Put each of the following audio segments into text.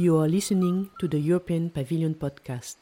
You are listening to the European Pavilion podcast.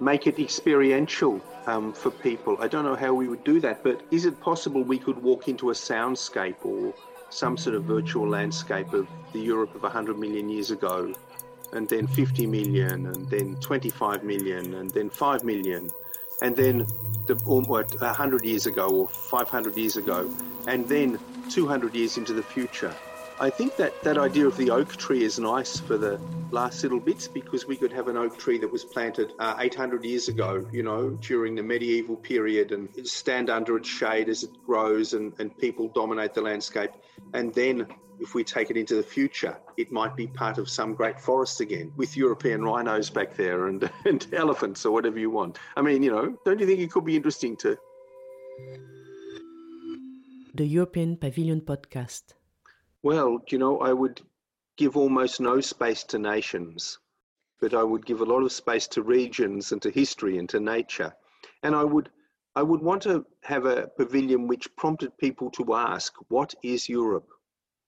Make it experiential um, for people. I don't know how we would do that, but is it possible we could walk into a soundscape or some sort of virtual landscape of the Europe of 100 million years ago, and then 50 million, and then 25 million, and then 5 million, and then the, what, 100 years ago or 500 years ago, and then 200 years into the future? I think that that idea of the oak tree is nice for the last little bits because we could have an oak tree that was planted uh, 800 years ago, you know, during the medieval period and stand under its shade as it grows and, and people dominate the landscape. And then if we take it into the future, it might be part of some great forest again with European rhinos back there and, and elephants or whatever you want. I mean, you know, don't you think it could be interesting to? The European Pavilion Podcast. Well, you know, I would give almost no space to nations, but I would give a lot of space to regions and to history and to nature. And I would I would want to have a pavilion which prompted people to ask, what is Europe?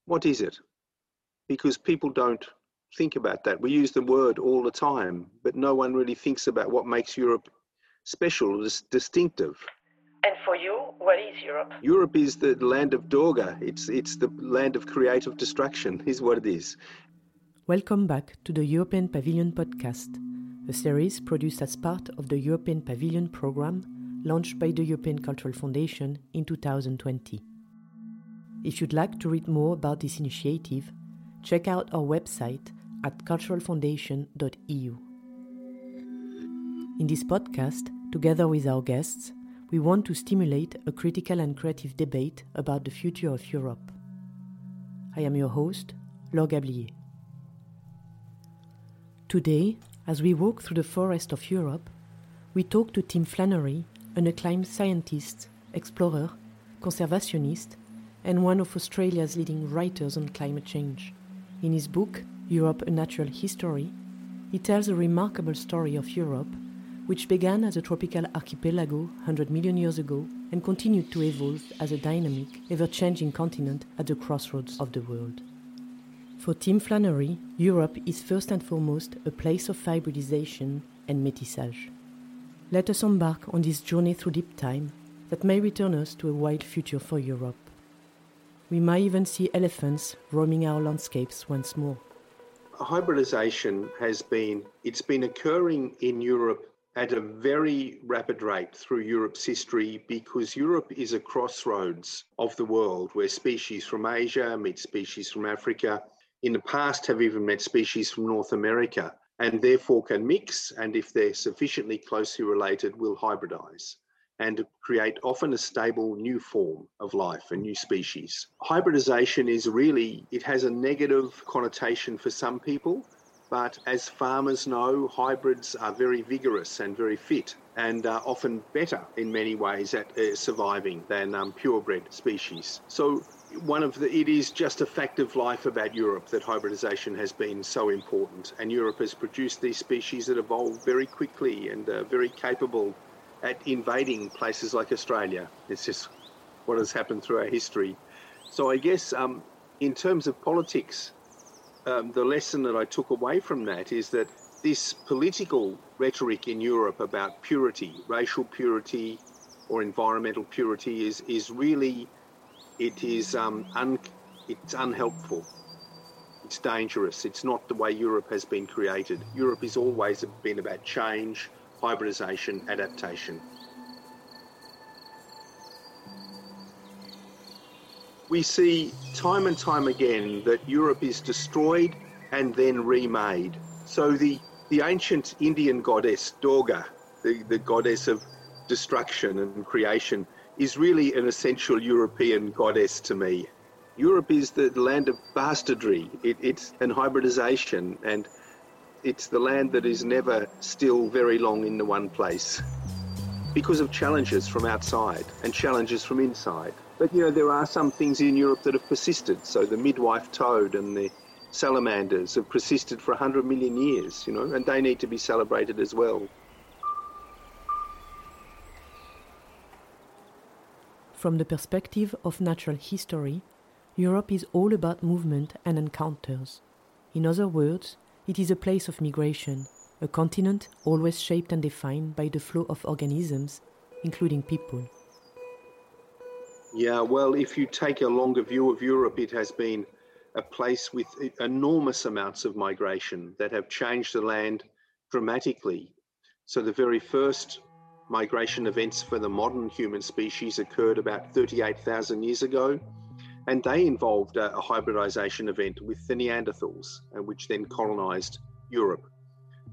What is it? Because people don't think about that. We use the word all the time, but no one really thinks about what makes Europe special, distinctive. And for you, what is Europe? Europe is the land of Durga. It's, it's the land of creative destruction, is what it is. Welcome back to the European Pavilion podcast, a series produced as part of the European Pavilion program launched by the European Cultural Foundation in 2020. If you'd like to read more about this initiative, check out our website at culturalfoundation.eu. In this podcast, together with our guests, we want to stimulate a critical and creative debate about the future of Europe. I am your host, Laure Gablier. Today, as we walk through the forest of Europe, we talk to Tim Flannery, an acclaimed scientist, explorer, conservationist, and one of Australia's leading writers on climate change. In his book, Europe A Natural History, he tells a remarkable story of Europe which began as a tropical archipelago 100 million years ago and continued to evolve as a dynamic, ever changing continent at the crossroads of the world. For Tim Flannery, Europe is first and foremost a place of hybridization and métissage. Let us embark on this journey through deep time that may return us to a wild future for Europe. We might even see elephants roaming our landscapes once more. Hybridization has been, it's been occurring in Europe at a very rapid rate through Europe's history because Europe is a crossroads of the world where species from Asia meet species from Africa, in the past have even met species from North America, and therefore can mix, and if they're sufficiently closely related, will hybridize and create often a stable new form of life, a new species. Hybridization is really, it has a negative connotation for some people but as farmers know, hybrids are very vigorous and very fit and are often better in many ways at uh, surviving than um, purebred species. So one of the it is just a fact of life about Europe that hybridization has been so important and Europe has produced these species that evolve very quickly and are very capable at invading places like Australia. It's just what has happened through our history. So I guess um, in terms of politics, um, the lesson that I took away from that is that this political rhetoric in Europe about purity, racial purity, or environmental purity is is really it is um, un, it's unhelpful. It's dangerous. It's not the way Europe has been created. Europe has always been about change, hybridization, adaptation. We see time and time again that Europe is destroyed and then remade. So the, the ancient Indian goddess Durga, the, the goddess of destruction and creation, is really an essential European goddess to me. Europe is the land of bastardry. It, it's and hybridization, and it's the land that is never still very long in the one place because of challenges from outside and challenges from inside. But you know, there are some things in Europe that have persisted. So the midwife toad and the salamanders have persisted for 100 million years, you know, and they need to be celebrated as well. From the perspective of natural history, Europe is all about movement and encounters. In other words, it is a place of migration, a continent always shaped and defined by the flow of organisms, including people. Yeah, well, if you take a longer view of Europe, it has been a place with enormous amounts of migration that have changed the land dramatically. So, the very first migration events for the modern human species occurred about 38,000 years ago and they involved a, a hybridization event with the Neanderthals, and which then colonized Europe.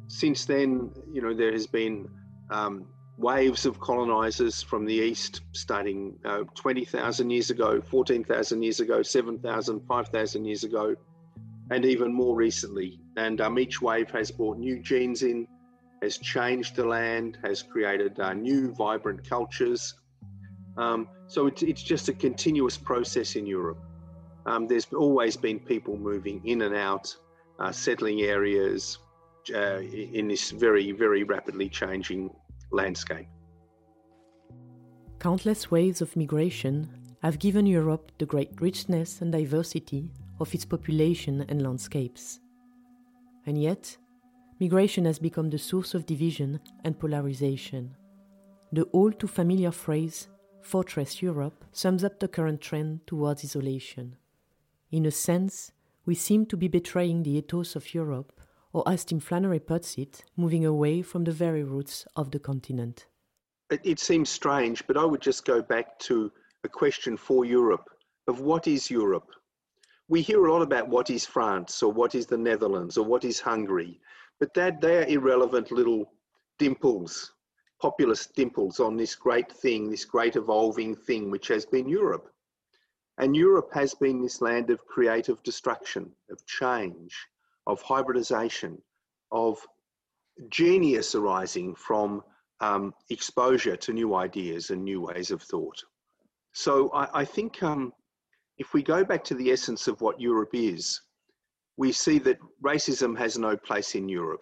Since then, you know, there has been um, waves of colonizers from the east, starting uh, 20,000 years ago, 14,000 years ago, 7,000, 5,000 years ago, and even more recently. And um, each wave has brought new genes in, has changed the land, has created uh, new vibrant cultures, um, so it's, it's just a continuous process in Europe. Um, there's always been people moving in and out, uh, settling areas uh, in this very, very rapidly changing landscape. Countless waves of migration have given Europe the great richness and diversity of its population and landscapes. And yet, migration has become the source of division and polarization. The all too familiar phrase Fortress Europe sums up the current trend towards isolation. In a sense, we seem to be betraying the ethos of Europe, or as Tim Flannery puts it, moving away from the very roots of the continent. It, it seems strange, but I would just go back to a question for Europe of what is Europe? We hear a lot about what is France or what is the Netherlands or what is Hungary, but that they are irrelevant little dimples populist dimples on this great thing, this great evolving thing, which has been Europe. And Europe has been this land of creative destruction, of change, of hybridization, of genius arising from um, exposure to new ideas and new ways of thought. So I, I think um, if we go back to the essence of what Europe is, we see that racism has no place in Europe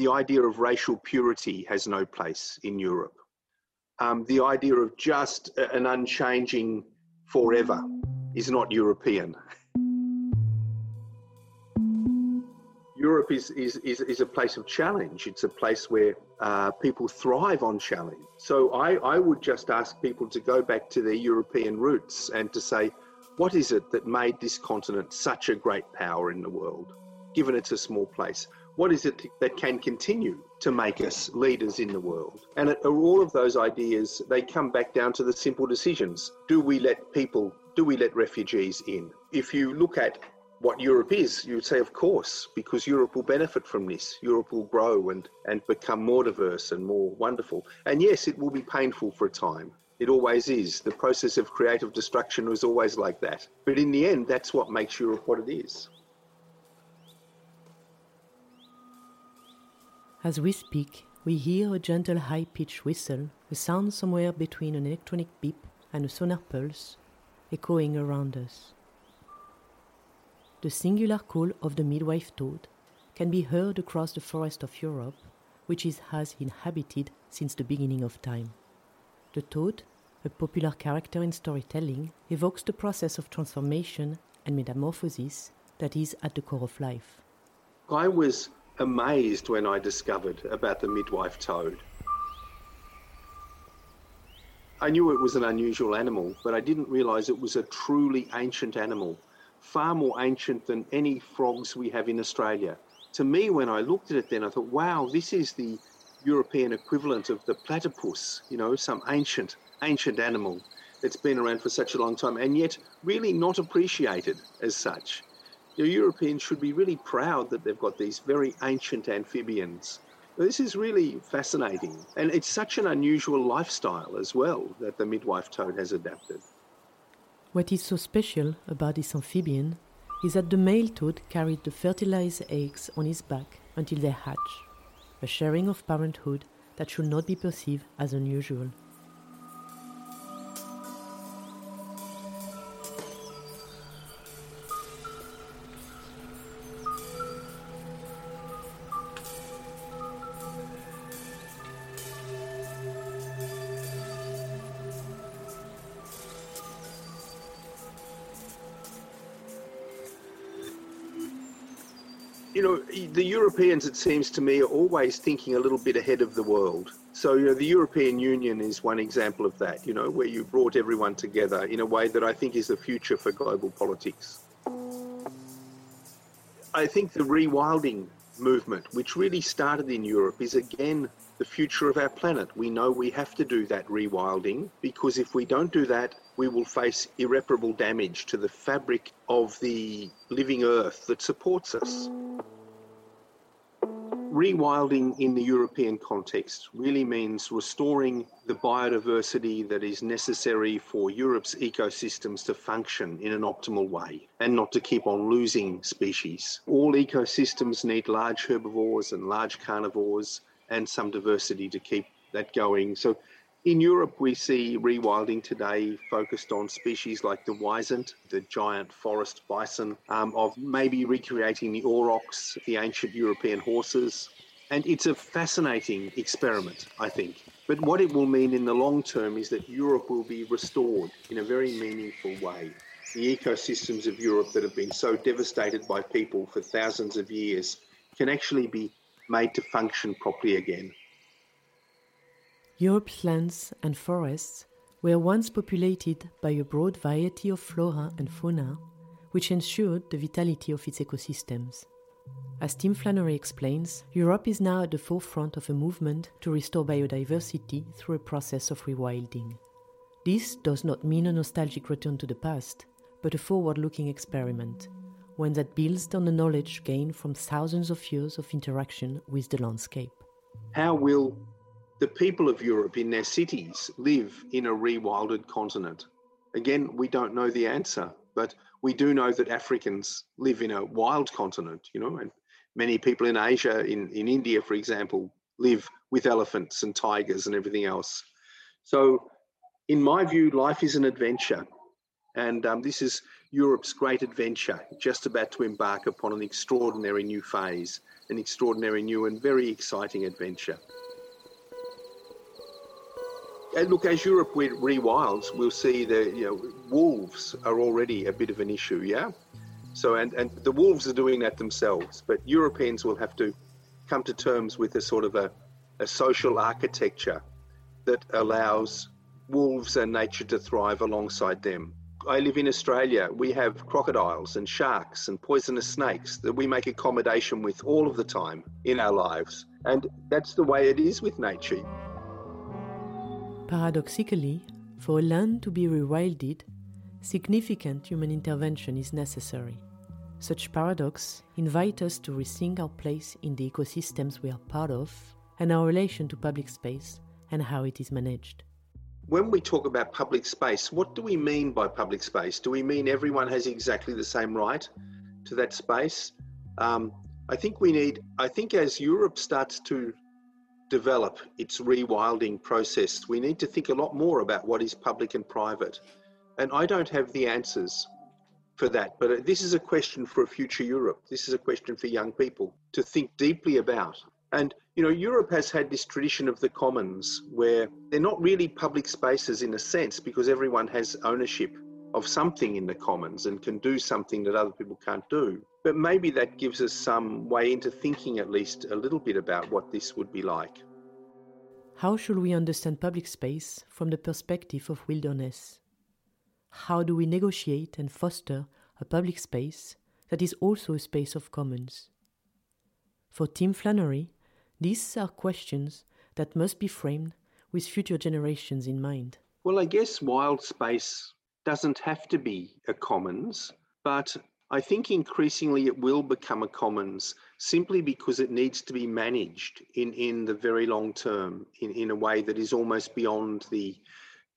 the idea of racial purity has no place in Europe. Um, the idea of just an unchanging forever is not European. Europe is, is, is, is, a place of challenge. It's a place where uh, people thrive on challenge. So I, I would just ask people to go back to their European roots and to say, what is it that made this continent such a great power in the world, given it's a small place? What is it that can continue to make us leaders in the world? And all of those ideas, they come back down to the simple decisions. Do we let people, do we let refugees in? If you look at what Europe is, you would say, of course, because Europe will benefit from this. Europe will grow and, and become more diverse and more wonderful. And yes, it will be painful for a time. It always is. The process of creative destruction was always like that. But in the end, that's what makes Europe what it is. As we speak, we hear a gentle high pitched whistle, a sound somewhere between an electronic beep and a sonar pulse, echoing around us. The singular call of the midwife toad can be heard across the forest of Europe, which it has inhabited since the beginning of time. The toad, a popular character in storytelling, evokes the process of transformation and metamorphosis that is at the core of life. I was amazed when I discovered about the midwife toad. I knew it was an unusual animal, but I didn't realize it was a truly ancient animal, far more ancient than any frogs we have in Australia. To me, when I looked at it then, I thought, wow, this is the European equivalent of the platypus, you know, some ancient, ancient animal that's been around for such a long time and yet really not appreciated as such The Europeans should be really proud that they've got these very ancient amphibians. This is really fascinating. And it's such an unusual lifestyle as well that the midwife toad has adapted. What is so special about this amphibian is that the male toad carried the fertilized eggs on his back until they hatch, a sharing of parenthood that should not be perceived as unusual. You know, the Europeans, it seems to me, are always thinking a little bit ahead of the world. So, you know, the European Union is one example of that, you know, where you brought everyone together in a way that I think is the future for global politics. I think the rewilding movement, which really started in Europe, is again the future of our planet. We know we have to do that rewilding because if we don't do that, we will face irreparable damage to the fabric of the living earth that supports us. Rewilding in the European context really means restoring the biodiversity that is necessary for Europe's ecosystems to function in an optimal way and not to keep on losing species. All ecosystems need large herbivores and large carnivores and some diversity to keep that going. So in Europe, we see rewilding today focused on species like the wisent, the giant forest bison, um, of maybe recreating the aurochs, the ancient European horses. And it's a fascinating experiment, I think. But what it will mean in the long term is that Europe will be restored in a very meaningful way. The ecosystems of Europe that have been so devastated by people for thousands of years can actually be made to function properly again. Europe's lands and forests were once populated by a broad variety of flora and fauna, which ensured the vitality of its ecosystems. As Tim Flannery explains, Europe is now at the forefront of a movement to restore biodiversity through a process of rewilding. This does not mean a nostalgic return to the past, but a forward looking experiment, one that builds on the knowledge gained from thousands of years of interaction with the landscape. How will the people of Europe in their cities live in a rewilded continent? Again, we don't know the answer, but we do know that Africans live in a wild continent, you know, and many people in Asia, in, in India, for example, live with elephants and tigers and everything else. So, in my view, life is an adventure. And um, this is Europe's great adventure, just about to embark upon an extraordinary new phase, an extraordinary new and very exciting adventure look, as Europe rewilds, we'll see that you know wolves are already a bit of an issue. Yeah, so and and the wolves are doing that themselves, but Europeans will have to come to terms with a sort of a, a social architecture that allows wolves and nature to thrive alongside them. I live in Australia. We have crocodiles and sharks and poisonous snakes that we make accommodation with all of the time in our lives. And that's the way it is with nature. Paradoxically, for a land to be rewilded, significant human intervention is necessary. Such paradox invite us to rethink our place in the ecosystems we are part of and our relation to public space and how it is managed. When we talk about public space, what do we mean by public space? Do we mean everyone has exactly the same right to that space? Um, I think we need, I think as Europe starts to develop its rewilding process, we need to think a lot more about what is public and private. And I don't have the answers for that, but this is a question for a future Europe. This is a question for young people to think deeply about. And, you know, Europe has had this tradition of the commons where they're not really public spaces in a sense because everyone has ownership of something in the commons and can do something that other people can't do. But maybe that gives us some way into thinking at least a little bit about what this would be like. How should we understand public space from the perspective of wilderness? How do we negotiate and foster a public space that is also a space of commons? For Tim Flannery, these are questions that must be framed with future generations in mind. Well, I guess wild space doesn't have to be a commons, but I think increasingly it will become a commons simply because it needs to be managed in, in the very long term in, in a way that is almost beyond the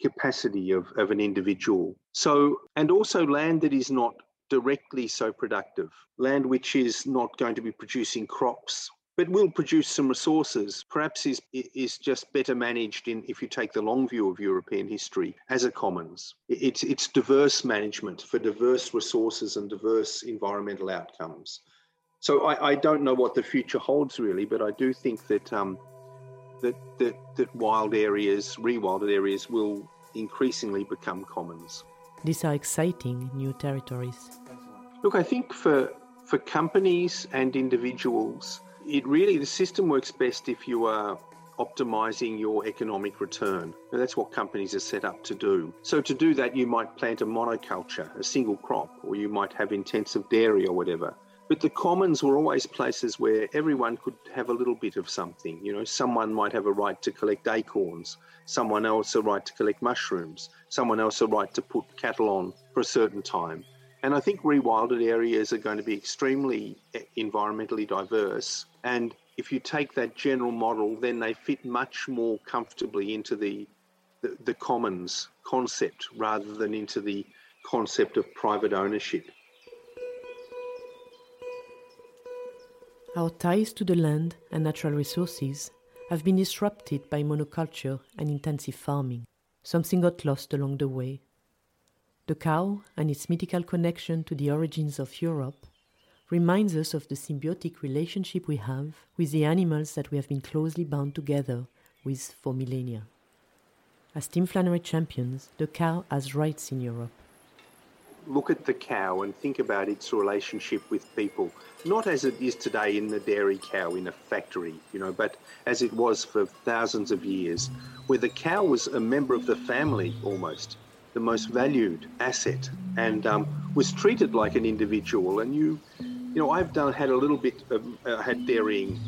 capacity of, of an individual. So, and also land that is not directly so productive, land which is not going to be producing crops but will produce some resources. Perhaps is is just better managed in if you take the long view of European history as a commons. It's it's diverse management for diverse resources and diverse environmental outcomes. So I, I don't know what the future holds really, but I do think that um, that, that that wild areas, rewilded areas, will increasingly become commons. These are exciting new territories. Look, I think for for companies and individuals it really, the system works best if you are optimizing your economic return. And that's what companies are set up to do. So, to do that, you might plant a monoculture, a single crop, or you might have intensive dairy or whatever. But the commons were always places where everyone could have a little bit of something. You know, someone might have a right to collect acorns, someone else a right to collect mushrooms, someone else a right to put cattle on for a certain time. And I think rewilded areas are going to be extremely eh, environmentally diverse. And if you take that general model, then they fit much more comfortably into the, the, the commons concept rather than into the concept of private ownership. Our ties to the land and natural resources have been disrupted by monoculture and intensive farming. Something got lost along the way. The cow and its mythical connection to the origins of Europe reminds us of the symbiotic relationship we have with the animals that we have been closely bound together with for millennia. As Tim Flannery champions, the cow has rights in Europe. Look at the cow and think about its relationship with people, not as it is today in the dairy cow in a factory, you know, but as it was for thousands of years, where the cow was a member of the family almost the most valued asset and um, was treated like an individual. And you, you know, I've done had a little bit of uh, had dairying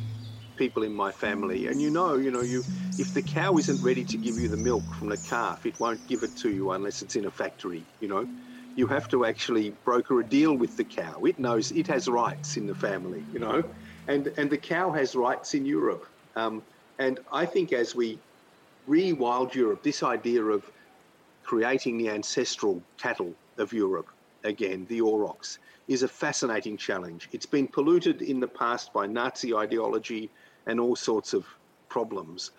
people in my family, and you know, you know, you if the cow isn't ready to give you the milk from the calf, it won't give it to you unless it's in a factory. You know, you have to actually broker a deal with the cow. It knows it has rights in the family. You know, and and the cow has rights in Europe. Um, and I think as we rewild Europe, this idea of creating the ancestral cattle of Europe again, the aurochs, is a fascinating challenge. It's been polluted in the past by Nazi ideology and all sorts of problems.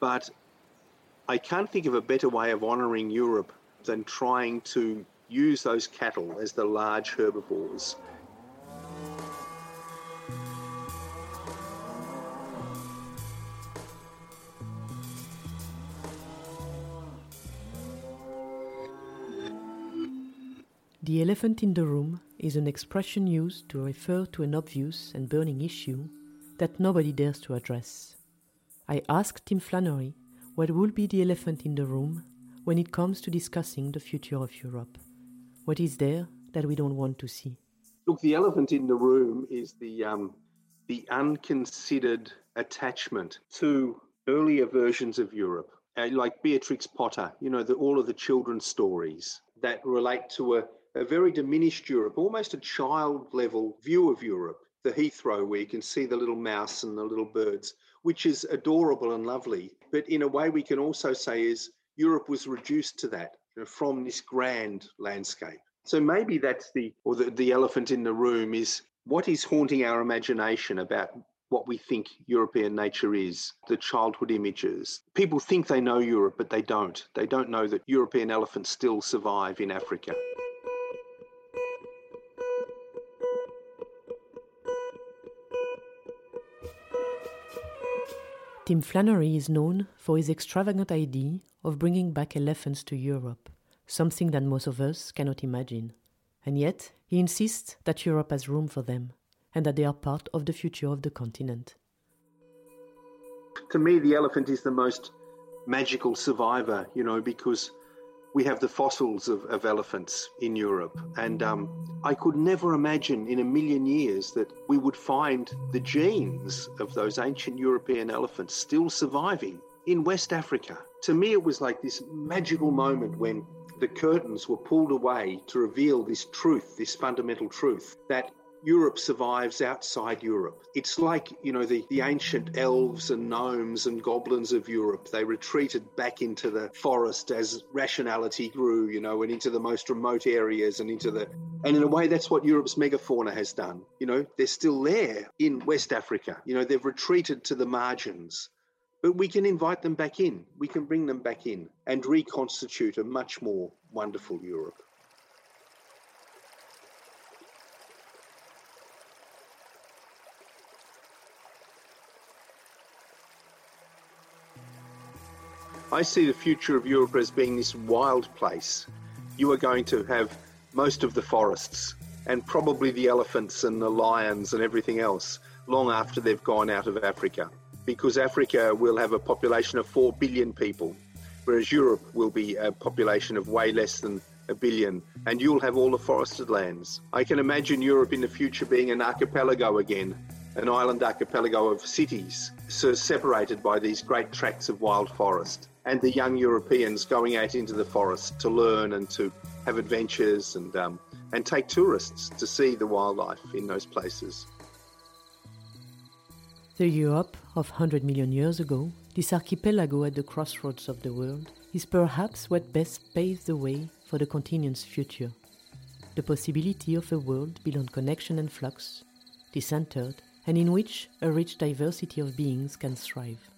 But I can't think of a better way of honouring Europe than trying to use those cattle as the large herbivores The elephant in the room is an expression used to refer to an obvious and burning issue that nobody dares to address. I asked Tim Flannery what will be the elephant in the room when it comes to discussing the future of Europe. What is there that we don't want to see? Look, the elephant in the room is the um, the unconsidered attachment to earlier versions of Europe, uh, like Beatrix Potter. You know, the, all of the children's stories that relate to a a very diminished Europe, almost a child level view of Europe. The hedgerow, where you can see the little mouse and the little birds, which is adorable and lovely. But in a way, we can also say is Europe was reduced to that you know, from this grand landscape. So maybe that's the or the, the elephant in the room is what is haunting our imagination about what we think European nature is, the childhood images. People think they know Europe, but they don't. They don't know that European elephants still survive in Africa. Tim Flannery is known for his extravagant idea of bringing back elephants to Europe, something that most of us cannot imagine. And yet, he insists that Europe has room for them and that they are part of the future of the continent. To me, the elephant is the most magical survivor, you know, because we have the fossils of, of elephants in Europe. And um, I could never imagine in a million years that we would find the genes of those ancient European elephants still surviving in West Africa. To me, it was like this magical moment when the curtains were pulled away to reveal this truth, this fundamental truth that Europe survives outside Europe. It's like, you know, the, the ancient elves and gnomes and goblins of Europe. They retreated back into the forest as rationality grew, you know, and into the most remote areas and into the. And in a way, that's what Europe's megafauna has done. You know, they're still there in West Africa. You know, they've retreated to the margins. But we can invite them back in. We can bring them back in and reconstitute a much more wonderful Europe. I see the future of Europe as being this wild place. You are going to have most of the forests and probably the elephants and the lions and everything else long after they've gone out of Africa. Because Africa will have a population of 4 billion people, whereas Europe will be a population of way less than a billion, and you'll have all the forested lands. I can imagine Europe in the future being an archipelago again, an island archipelago of cities, so separated by these great tracts of wild forest and the young Europeans going out into the forest to learn and to have adventures and, um, and take tourists to see the wildlife in those places. The Europe of 100 million years ago, this archipelago at the crossroads of the world, is perhaps what best paves the way for the continent's future. The possibility of a world on connection and flux, decentered, and in which a rich diversity of beings can thrive.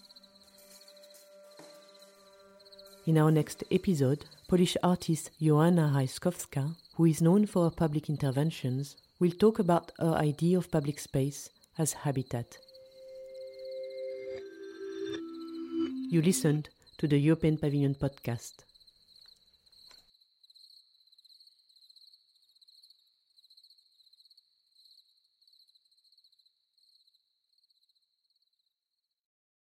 In our next episode, Polish artist Joanna Rajkowska, who is known for her public interventions, will talk about her idea of public space as habitat. You listened to the European Pavilion podcast.